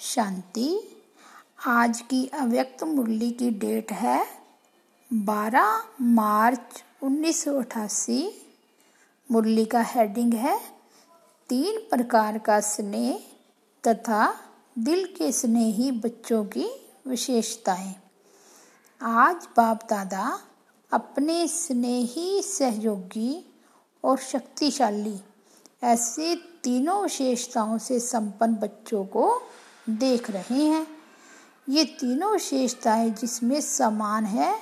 शांति। आज की अव्यक्त मुरली की डेट है 12 मार्च उन्नीस मुरली का हेडिंग है, तीन प्रकार का स्नेह तथा दिल के स्नेही बच्चों की विशेषताएँ। आज बाप दादा अपने स्नेही, सहयोगी और शक्तिशाली ऐसे तीनों विशेषताओं से संपन्न बच्चों को देख रहे हैं। ये तीनों विशेषताएँ जिसमें समान है,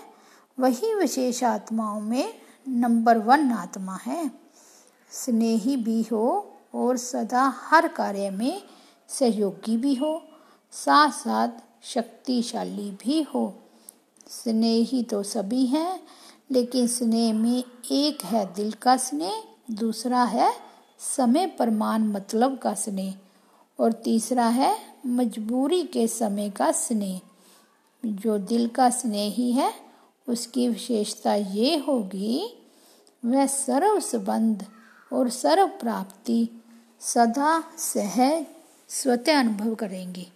वही विशेष आत्माओं में नंबर वन आत्मा है। स्नेही भी हो और सदा हर कार्य में सहयोगी भी हो साथ साथ शक्तिशाली भी हो। स्नेही तो सभी हैं, लेकिन स्नेह में एक है दिल का स्नेह, दूसरा है समय प्रमाण मतलब का स्नेह, और तीसरा है मजबूरी के समय का स्नेह। जो दिल का स्नेह ही, उसकी विशेषता ये होगी, वह सर्व संबंध और सर्व प्राप्ति सदा सहज, स्वतः अनुभव करेंगे।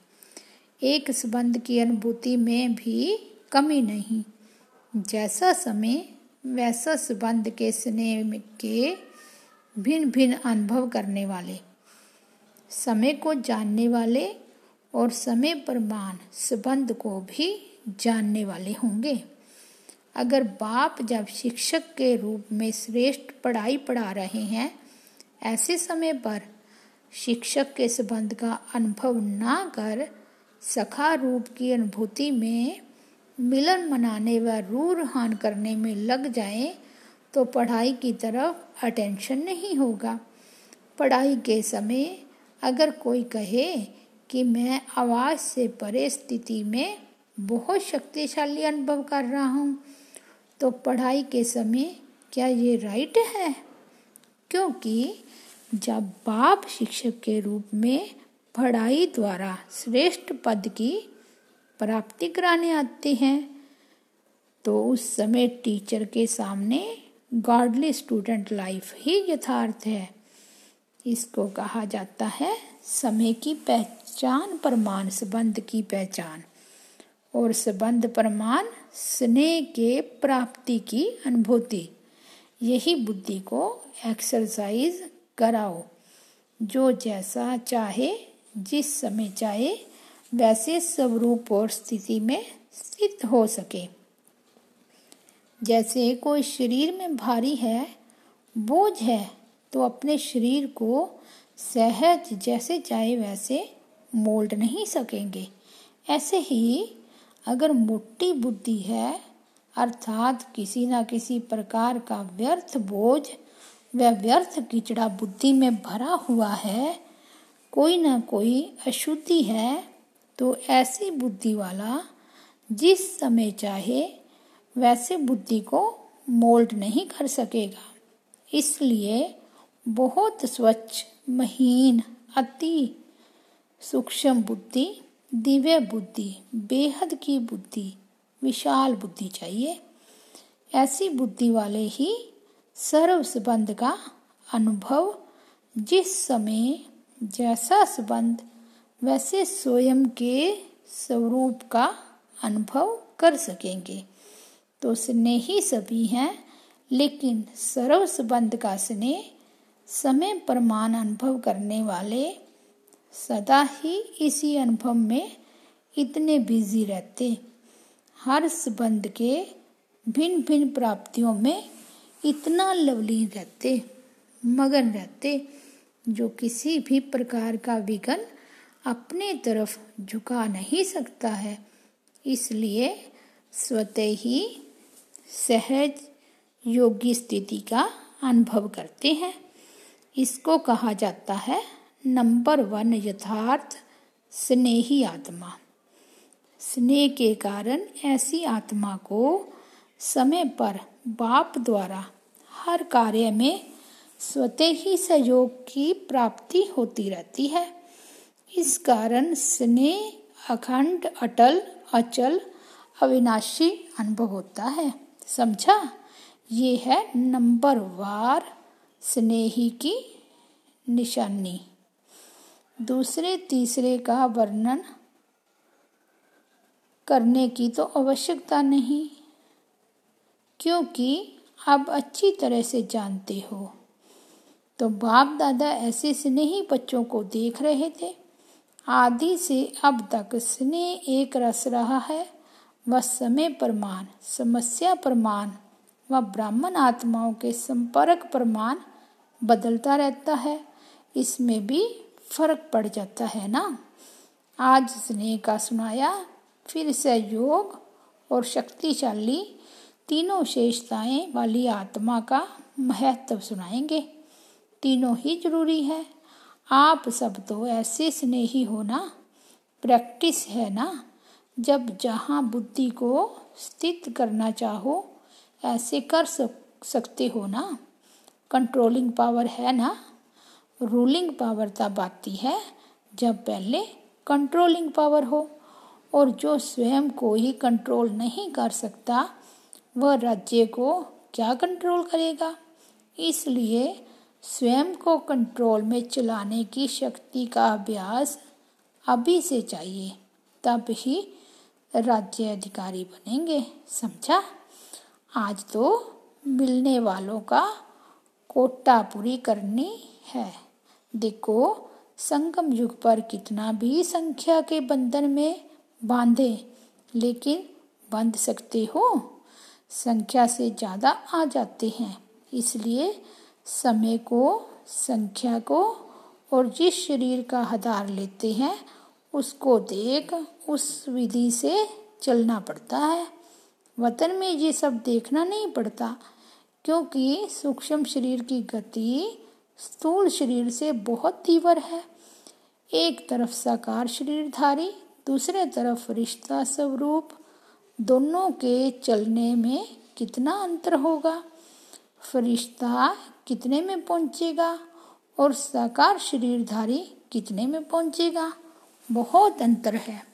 एक संबंध की अनुभूति में भी कमी नहीं। जैसा समय, वैसा संबंध के स्नेह के भिन्न भिन्न अनुभव करने वाले। समय को जानने वाले और समय प्रमाण संबंध को भी जानने वाले होंगे। अगर बाप जब शिक्षक के रूप में श्रेष्ठ पढ़ाई पढ़ा रहे हैं, ऐसे समय पर शिक्षक के संबंध का अनुभव ना कर सखा रूप की अनुभूति में मिलन मनाने व रूरहान करने में लग जाए तो पढ़ाई की तरफ़ अटेंशन नहीं होगा। पढ़ाई के समय अगर कोई कहे कि मैं आवाज़ से परे स्थिति में बहुत शक्तिशाली अनुभव कर रहा हूँ। तो पढ़ाई के समय क्या ये राइट है? क्योंकि जब बाप शिक्षक के रूप में पढ़ाई द्वारा श्रेष्ठ पद की प्राप्ति कराने आते हैं तो उस समय टीचर के सामने गॉडली स्टूडेंट लाइफ ही यथार्थ है। इसको कहा जाता है समय की पहचान, प्रमाण, संबंध की पहचान। और संबंध, प्रमाण, स्नेह के प्राप्ति की अनुभूति। यही बुद्धि को एक्सरसाइज कराओ। जो जैसा चाहे, जिस समय चाहे, वैसे स्वरूप और स्थिति में स्थित हो सके। जैसे कोई शरीर में भारी है, बोझ है तो अपने शरीर को सहज जैसे चाहे वैसे मोल्ड नहीं सकेंगे। ऐसे ही अगर मोटी बुद्धि है, अर्थात किसी न किसी प्रकार का व्यर्थ बोझ व व्यर्थ किचड़ा बुद्धि में भरा हुआ है, कोई ना कोई अशुद्धि है तो ऐसी बुद्धि वाला जिस समय चाहे वैसे बुद्धि को मोल्ड नहीं कर सकेगा। इसलिए बहुत स्वच्छ महीन, अति सूक्ष्म बुद्धि, दिव्य बुद्धि, बेहद की बुद्धि, विशाल बुद्धि चाहिए। ऐसी बुद्धि वाले ही सर्व संबंध का अनुभव जिस समय जैसा संबंध, वैसे स्वयं के स्वरूप का अनुभव कर सकेंगे। तो स्नेही सभी हैं, लेकिन सर्व संबंध का स्नेह समय प्रमाण अनुभव करने वाले सदा ही इसी अनुभव में इतने बिज़ी रहते हर संबंध के भिन्न भिन्न प्राप्तियों में इतना लवलीन रहते मगन रहते जो किसी भी प्रकार का विघन अपने तरफ़ झुका नहीं सकता है। इसलिए स्वतः ही सहज योगी स्थिति का अनुभव करते हैं। इसको कहा जाता है नंबर वन यथार्थ स्नेही आत्मा। स्नेह के कारण ऐसी आत्मा को समय पर बाप द्वारा हर कार्य में स्वतः ही सहयोग की प्राप्ति होती रहती है। इस कारण स्नेह अखंड, अटल, अचल, अविनाशी अनुभव होता है। समझा? ये है नंबर वार स्नेही की निशानी। दूसरे तीसरे का वर्णन करने की तो आवश्यकता नहीं, क्योंकि अब अच्छी तरह से जानते हो। तो बाप दादा ऐसे स्नेही बच्चों को देख रहे थे। आदि से अब तक स्नेह एक रस रहा है व समय प्रमाण, समस्या प्रमाण व ब्राह्मण आत्माओं के संपर्क प्रमाण बदलता रहता है, इसमें भी फ़र्क पड़ जाता है ना। आज स्नेह का सुनाया, फिर सहयोग और शक्तिशाली तीनों विशेषताएँ वाली आत्मा का महत्व सुनाएँगे। तीनों ही ज़रूरी है। आप सब तो ऐसे स्नेही हो ना। प्रैक्टिस है ना। जब जहाँ बुद्धि को स्थित करना चाहो, ऐसे कर सकते हो ना। कंट्रोलिंग पावर है ना? रूलिंग पावर तब आती है जब पहले कंट्रोलिंग पावर हो। और जो स्वयं को ही कंट्रोल नहीं कर सकता, वह राज्य को क्या कंट्रोल करेगा? इसलिए स्वयं को कंट्रोल में चलाने की शक्ति का अभ्यास अभी से चाहिए, तब ही राज्य अधिकारी बनेंगे, समझा? आज तो मिलने वालों का कोटा पूरी करनी है। देखो, संगम युग पर कितना भी संख्या के बंधन में बांधे, लेकिन बंध सकते हो। संख्या से ज़्यादा आ जाते हैं। इसलिए समय को, संख्या को और जिस शरीर का आधार लेते हैं, उसको देख, उस विधि से चलना पड़ता है। वतन में ये सब देखना नहीं पड़ता। क्योंकि सूक्ष्म शरीर की गति स्थूल शरीर से बहुत तीव्र है। एक तरफ़ साकार शरीरधारी, दूसरे तरफ़ रिश्ता स्वरूप। दोनों के चलने में कितना अंतर होगा? फरिश्ता कितने में पहुंचेगा और साकार शरीरधारी कितने में पहुंचेगा? बहुत अंतर है।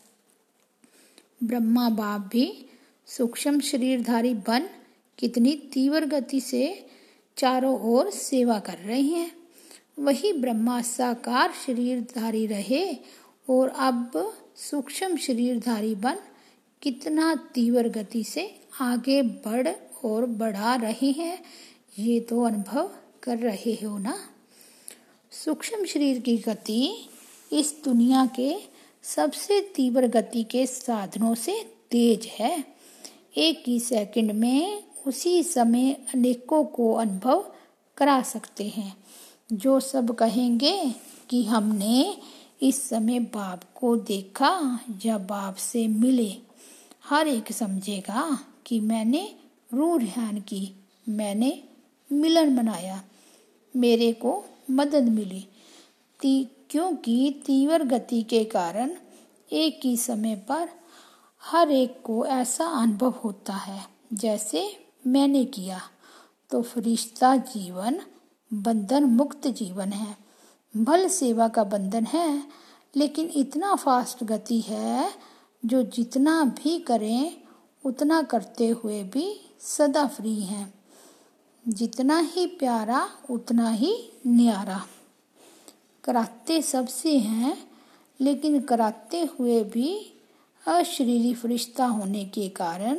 ब्रह्मा बाप भी सूक्ष्म शरीरधारी बन कितनी तीव्र गति से चारों ओर सेवा कर रहे हैं। वही ब्रह्मा साकार शरीरधारी रहे और अब सूक्ष्म शरीरधारी बन कितना तीव्र गति से आगे बढ़ और बढ़ा रहे हैं, ये तो अनुभव कर रहे हो ना? सूक्ष्म शरीर की गति इस दुनिया के सबसे तीव्र गति के साधनों से तेज है। एक ही सेकंड में उसी समय अनेकों को अनुभव करा सकते हैं। जो सब कहेंगे कि हमने इस समय बाप को देखा या बाप से मिले। हर एक समझेगा कि मैंने रू ध्यान की, मैंने मिलन मनाया। मेरे को मदद मिली। ती, क्योंकि तीव्र गति के कारण एक ही समय पर हर एक को ऐसा अनुभव होता है, जैसे मैंने किया। तो फरिश्ता जीवन बंधन मुक्त जीवन है। भल सेवा का बंधन है, लेकिन इतना फास्ट गति है, जो जितना भी करें, उतना करते हुए भी सदा फ्री हैं। जितना ही प्यारा, उतना ही न्यारा। कराते सबसे हैं, लेकिन कराते हुए भी अशरीरी फरिश्ता होने के कारण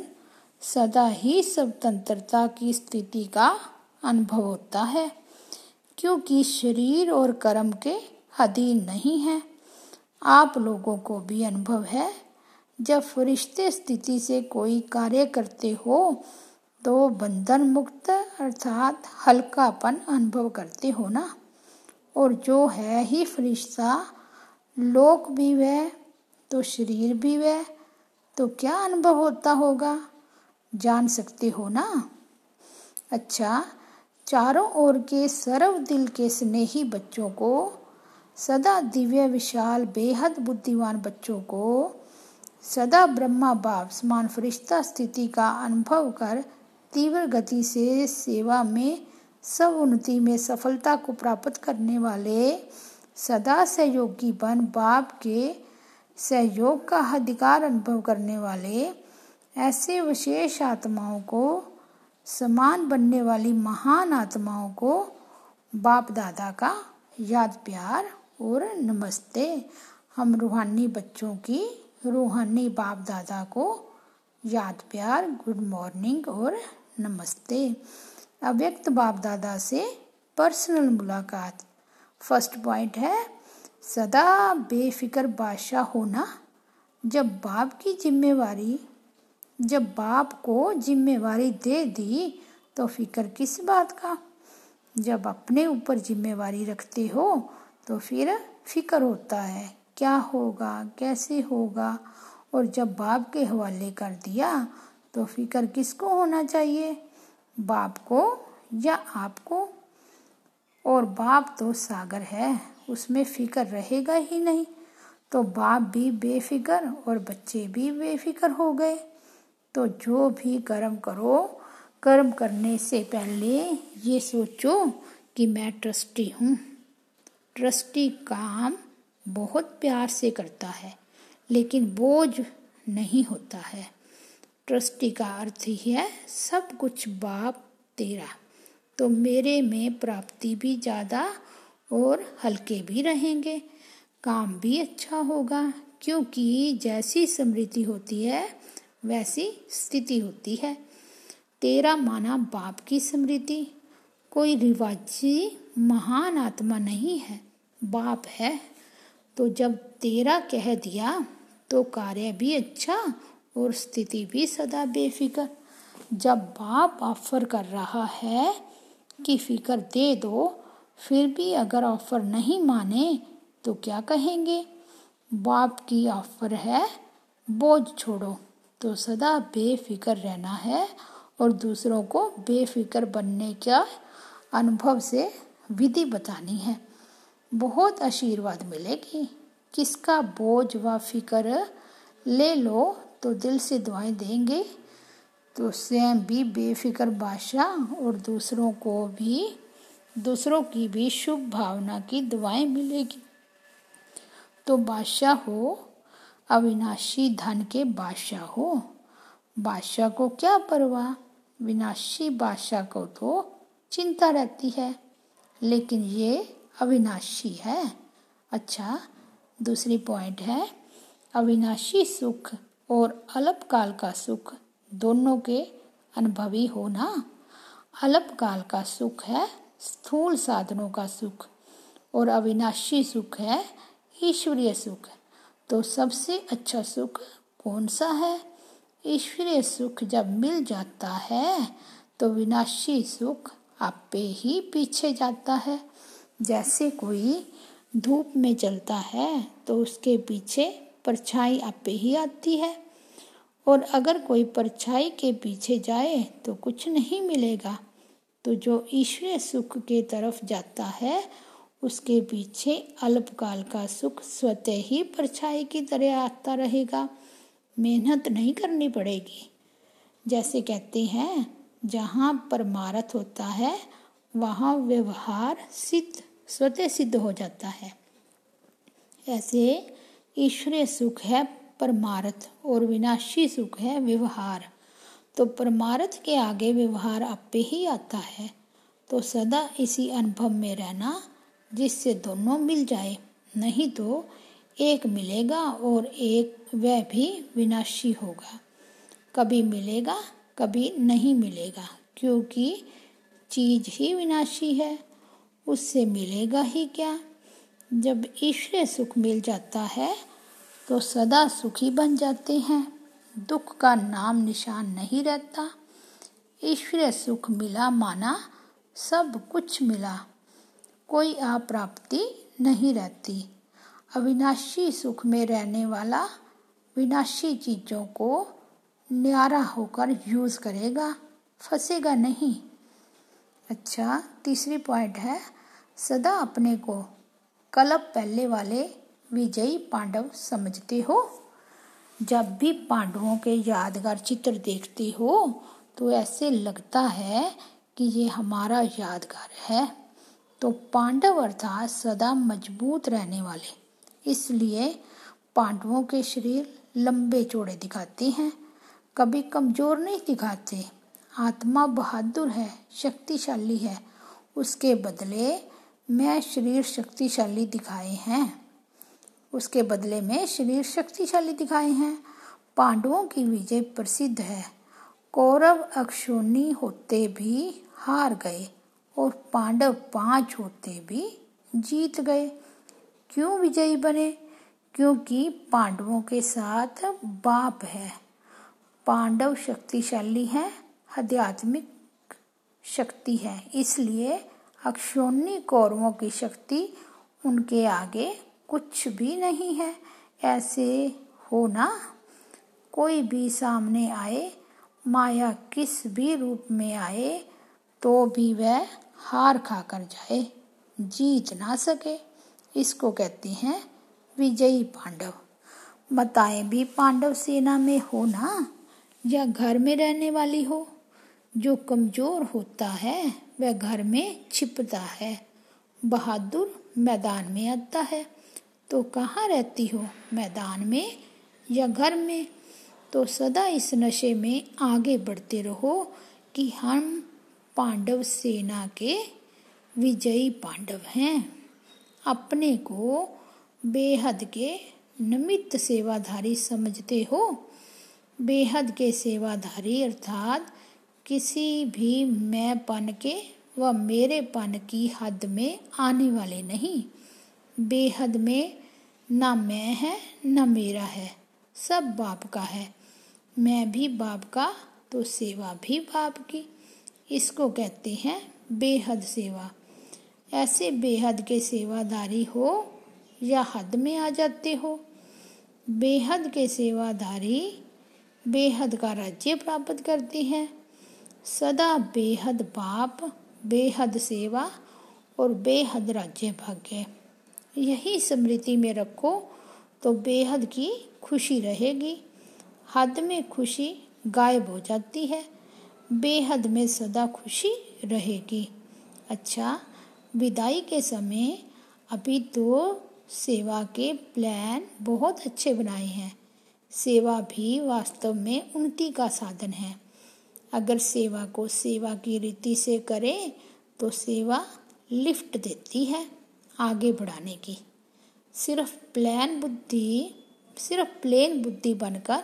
सदा ही स्वतंत्रता की स्थिति का अनुभव होता है, क्योंकि शरीर और कर्म के अधीन नहीं है। आप लोगों को भी अनुभव है, जब फरिश्ते स्थिति से कोई कार्य करते हो तो बंधन मुक्त अर्थात हल्कापन अनुभव करते हो ना? और जो है ही फरिश्ता, लोक भी वह तो शरीर भी वह तो क्या अनुभव होता होगा? जान सकते हो ना? अच्छा चारों ओर के सर्व दिल के स्नेही बच्चों को, सदा दिव्य विशाल बेहद बुद्धिमान बच्चों को, सदा ब्रह्मा बाप समान फरिश्ता स्थिति का अनुभव कर तीव्र गति से सेवा में, सब उन्नति में सफलता को प्राप्त करने वाले सदा सहयोगी बन बाप के सहयोग का अधिकार अनुभव करने वाले ऐसे विशेष आत्माओं को, समान बनने वाली महान आत्माओं को बाप दादा का याद, प्यार और नमस्ते। हम रूहानी बच्चों की रूहानी बाप दादा को याद, प्यार, गुड मॉर्निंग और नमस्ते। अव्यक्त बाप दादा से पर्सनल मुलाकात। फ़र्स्ट पॉइंट है, सदा बेफिक्र बादशाह होना। जब बाप की जिम्मेवारी जब बाप को जिम्मेवारी दे दी तो फ़िक्र किस बात का? जब अपने ऊपर जिम्मेवारी रखते हो तो फिर फ़िक्र होता है, क्या होगा, कैसे होगा? और जब बाप के हवाले कर दिया तो फ़िक्र किसको होना चाहिए? बाप को या आपको? और बाप तो सागर है, उसमें फ़िक्र रहेगा ही नहीं। तो बाप भी बेफिक्र और बच्चे भी बेफिक्र हो गए। तो जो भी कर्म करो कर्म करने से पहले ये सोचो कि मैं ट्रस्टी हूँ। ट्रस्टी काम बहुत प्यार से करता है, लेकिन बोझ नहीं होता है। ट्रस्टी का अर्थ ही है, सब कुछ बाप तेरा। तो मेरे में प्राप्ति भी ज़्यादा और हल्के भी रहेंगे। काम भी अच्छा होगा, क्योंकि जैसी समृद्धि होती है वैसी स्थिति होती है। तेरा माना बाप की स्मृति कोई रिवाजी महान आत्मा नहीं है। बाप है। तो जब तेरा कह दिया तो कार्य भी अच्छा और स्थिति भी सदा बेफिक्र। जब बाप ऑफ़र कर रहा है कि फ़िक्र दे दो, फिर भी अगर ऑफ़र नहीं माने तो क्या कहेंगे? बाप की ऑफ़र है, बोझ छोड़ो। तो सदा बेफिक्र रहना है और दूसरों को बेफिक्र बनने का अनुभव से विधि बतानी है। बहुत आशीर्वाद मिलेगी। किसका बोझ व फ़िक्र ले लो तो दिल से दुआएँ देंगे तो स्वयं भी बेफिक्र बादशाह और दूसरों को भी, दूसरों की भी शुभ भावना की दुआएँ मिलेगी। तो बादशाह हो अविनाशी धन के बादशाह हो। बादशाह को क्या परवाह? विनाशी बादशाह को तो चिंता रहती है। लेकिन ये अविनाशी है। अच्छा दूसरी पॉइंट है। अविनाशी सुख और अल्पकाल का सुख दोनों के अनुभवी होना अल्पकाल का सुख है, स्थूल साधनों का सुख। और अविनाशी सुख है, ईश्वरीय सुख तो सबसे अच्छा सुख कौन सा है? ईश्वरीय सुख जब मिल जाता है तो विनाशी सुख आपे ही पीछे जाता है। जैसे कोई धूप में चलता है तो उसके पीछे परछाई आपे ही आती है। और अगर कोई परछाई के पीछे जाए तो कुछ नहीं मिलेगा। तो जो ईश्वरीय सुख के तरफ़ जाता है उसके पीछे अल्पकाल का सुख स्वतः ही परछाई की तरह आता रहेगा। मेहनत नहीं करनी पड़ेगी। जैसे कहते हैं, जहाँ परमारथ होता है, वहाँ व्यवहार सिद्ध, स्वतः सिद्ध हो जाता है। ऐसे ईश्वरीय सुख है परमारथ और विनाशी सुख है व्यवहार। तो परमारथ के आगे व्यवहार आपे ही आता है। तो सदा इसी अनुभव में रहना जिससे दोनों मिल जाए, नहीं तो एक मिलेगा और एक वह भी विनाशी होगा। कभी मिलेगा, कभी नहीं मिलेगा, क्योंकि चीज़ ही विनाशी है, उससे मिलेगा ही क्या? जब ईश्वर सुख मिल जाता है तो सदा सुखी बन जाते हैं। दुख का नाम निशान नहीं रहता। ईश्वर सुख मिला माना सब कुछ मिला। कोई अप्राप्ति नहीं रहती। अविनाशी सुख में रहने वाला विनाशी चीज़ों को न्यारा होकर यूज़ करेगा, फंसेगा नहीं। अच्छा तीसरी पॉइंट है, सदा अपने को कलब पहले वाले विजयी पांडव समझते हो। जब भी पांडवों के यादगार चित्र देखते हो तो ऐसे लगता है कि ये हमारा यादगार है। तो पांडव अर्थात सदा मज़बूत रहने वाले। इसलिए पांडवों के शरीर लंबे चौड़े दिखाते हैं, कभी कमज़ोर नहीं दिखाते। आत्मा बहादुर है, शक्तिशाली है। उसके बदले मैं शरीर शक्तिशाली दिखाए हैं। उसके बदले में शरीर शक्तिशाली दिखाए हैं। पांडवों की विजय प्रसिद्ध है। कौरव अक्षोणी होते भी हार गए। और पांडव पाँच होते भी जीत गए। क्यों विजयी बने? क्योंकि पांडवों के साथ बाप है। पांडव शक्तिशाली है, आध्यात्मिक शक्ति है, इसलिए अक्षोणी कौरवों की शक्ति उनके आगे कुछ भी नहीं है। ऐसे हो ना? कोई भी सामने आए, माया किस भी रूप में आए तो भी वह हार खाकर जाए, जीत ना सके, इसको कहते हैं विजयी पांडव। बताएँ भी पांडव सेना में हो ना, या घर में रहने वाली हो? जो कमज़ोर होता है, वह घर में छिपता है। बहादुर मैदान में आता है तो कहाँ रहती हो? मैदान में या घर में? तो सदा इस नशे में आगे बढ़ते रहो कि हम पांडव सेना के विजयी पांडव हैं। अपने को बेहद के नमित सेवाधारी समझते हो। बेहद के सेवाधारी अर्थात किसी भी मैं पन के व मेरे पन की हद में आने वाले नहीं। बेहद में न मैं है, न मेरा है, सब बाप का है। मैं भी बाप का तो सेवा भी बाप की। इसको कहते हैं बेहद सेवा। ऐसे बेहद के सेवादारी हो या हद में आ जाते हो। बेहद के सेवादारी बेहद का राज्य प्राप्त करते हैं। सदा बेहद बाप बेहद सेवा और बेहद राज्य भाग्य। यही स्मृति में रखो तो बेहद की खुशी रहेगी। हद में खुशी गायब हो जाती है। बेहद में सदा खुशी रहेगी। अच्छा विदाई के समय अभी तो सेवा के प्लान बहुत अच्छे बनाए हैं। सेवा भी वास्तव में उन्नति का साधन है। अगर सेवा को सेवा की रीति से करें तो सेवा लिफ्ट देती है आगे बढ़ाने की। सिर्फ़ प्लान बुद्धि, सिर्फ़ प्लेन बुद्धि बनकर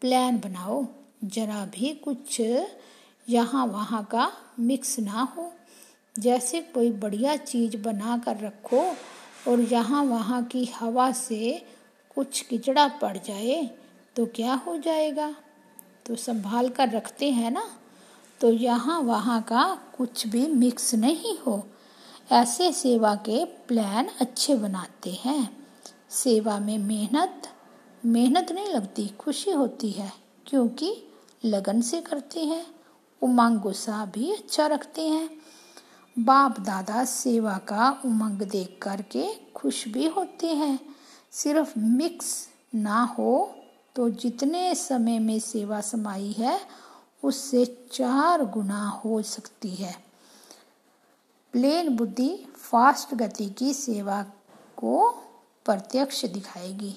प्लान बनाओ। जरा भी कुछ यहाँ वहाँ का मिक्स ना हो। जैसे कोई बढ़िया चीज़ बना कर रखो और यहाँ वहाँ की हवा से कुछ किचड़ा पड़ जाए तो क्या हो जाएगा? तो संभाल कर रखते हैं ना? तो यहाँ वहाँ का कुछ भी मिक्स नहीं हो। ऐसे सेवा के प्लान अच्छे बनाते हैं। सेवा में मेहनत मेहनत नहीं लगती, खुशी होती है, क्योंकि लगन से करते हैं। उमंग गुस्सा भी अच्छा रखते हैं। बाप दादा सेवा का उमंग देख करके खुश भी होते हैं। सिर्फ़ मिक्स ना हो तो जितने समय में सेवा समाई है, उससे चार गुना हो सकती है। प्लेन बुद्धि फास्ट गति की सेवा को प्रत्यक्ष दिखाएगी।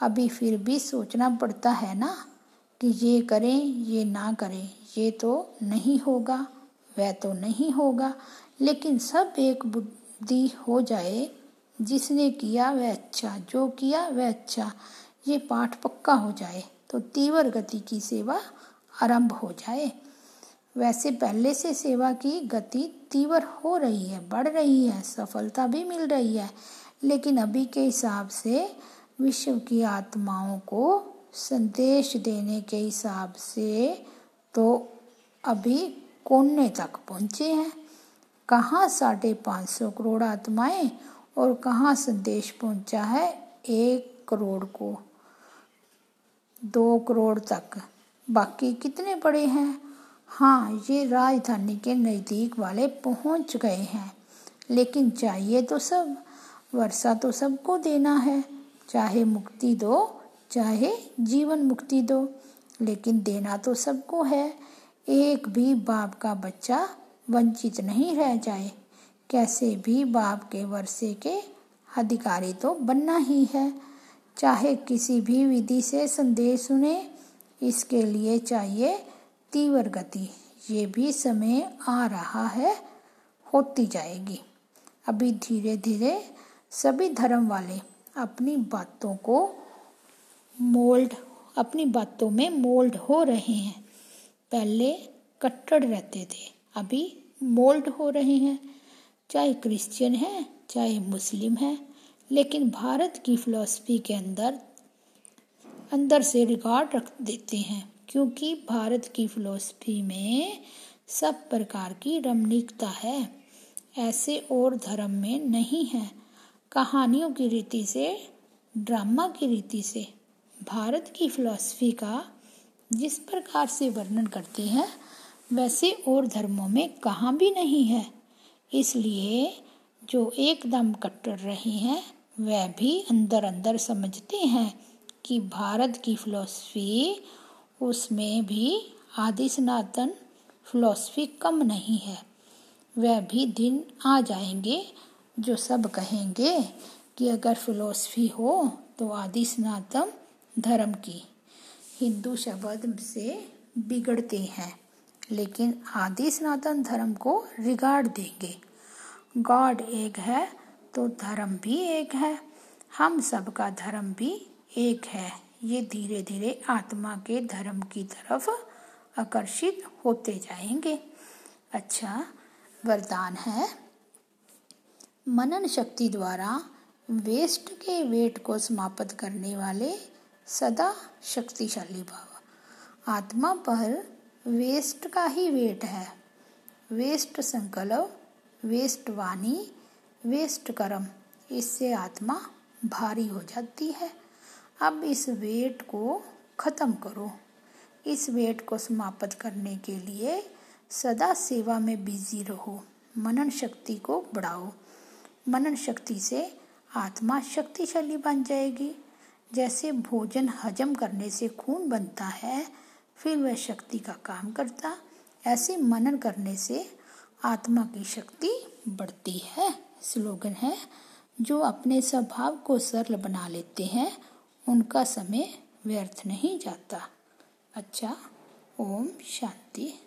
अभी फिर भी सोचना पड़ता है ना? कि ये करें, ये ना करें, ये तो नहीं होगा, वह तो नहीं होगा। लेकिन सब एक बुद्धि हो जाए, जिसने किया वह अच्छा जो किया वह अच्छा ये पाठ पक्का हो जाए तो तीव्र गति की सेवा आरंभ हो जाए। वैसे पहले से सेवा की गति तीव्र हो रही है, बढ़ रही है, सफलता भी मिल रही है। लेकिन अभी के हिसाब से विश्व की आत्माओं को संदेश देने के हिसाब से तो अभी कोने तक पहुँचे हैं। कहाँ साढ़े पाँच सौ करोड़ आत्माएँ और कहाँ संदेश पहुँचा है एक करोड़ को? दो करोड़ तक। बाकी कितने बड़े हैं? हाँ ये राजधानी के नज़दीक वाले पहुँच गए हैं। लेकिन चाहिए तो सब, वर्षा तो सबको देना है। चाहे मुक्ति दो चाहे जीवन मुक्ति दो, लेकिन देना तो सबको है। एक भी बाप का बच्चा वंचित नहीं रह जाए। कैसे भी बाप के वर्षे के अधिकारी तो बनना ही है। चाहे किसी भी विधि से संदेश सुने, इसके लिए चाहिए तीव्र गति। ये भी समय आ रहा है, होती जाएगी। अभी धीरे धीरे सभी धर्म वाले अपनी बातों को मोल्ड, अपनी बातों में मोल्ड हो रहे हैं। पहले कट्टर रहते थे, अभी मोल्ड हो रहे हैं। चाहे क्रिश्चियन है, चाहे मुस्लिम है, लेकिन भारत की फिलॉसफी के अंदर अंदर से रिकॉर्ड रख देते हैं, क्योंकि भारत की फिलॉसफी में सब प्रकार की रमणीकता है। ऐसे और धर्म में नहीं है। कहानियों की रीति से ड्रामा की रीति से भारत की फिलॉसफी का जिस प्रकार से वर्णन करती है, वैसे और धर्मों में कहाँ भी नहीं है। इसलिए जो एकदम कट्टर रहे हैं, वह भी अंदर अंदर समझते हैं कि भारत की फिलॉसफी उसमें भी आदि सनातन फिलॉसफी कम नहीं है। वह भी दिन आ जाएँगे जो सब कहेंगे कि अगर फिलॉसफी हो तो आदि सनातन धर्म की। हिंदू शब्द से बिगड़ते हैं, लेकिन आदि सनातन धर्म को रिगार्ड देंगे। गॉड एक है तो धर्म भी एक है। हम सबका धर्म भी एक है। ये धीरे धीरे आत्मा के धर्म की तरफ़ आकर्षित होते जाएँगे। अच्छा वरदान है। मनन शक्ति द्वारा वेस्ट के वेट को समाप्त करने वाले सदा शक्तिशाली भाव। आत्मा पर वेस्ट का ही वेट है। वेस्ट संकल्प वेस्ट वाणी वेस्ट कर्म। इससे आत्मा भारी हो जाती है। अब इस वेट को खत्म करो। इस वेट को समाप्त करने के लिए सदा सेवा में बिज़ी रहो। मनन शक्ति को बढ़ाओ। मनन शक्ति से आत्मा शक्तिशाली बन जाएगी। जैसे भोजन हजम करने से खून बनता है, फिर वह शक्ति का काम करता। ऐसे मनन करने से आत्मा की शक्ति बढ़ती है। स्लोगन है, जो अपने स्वभाव को सरल बना लेते हैं, उनका समय व्यर्थ नहीं जाता। अच्छा ओम शांति।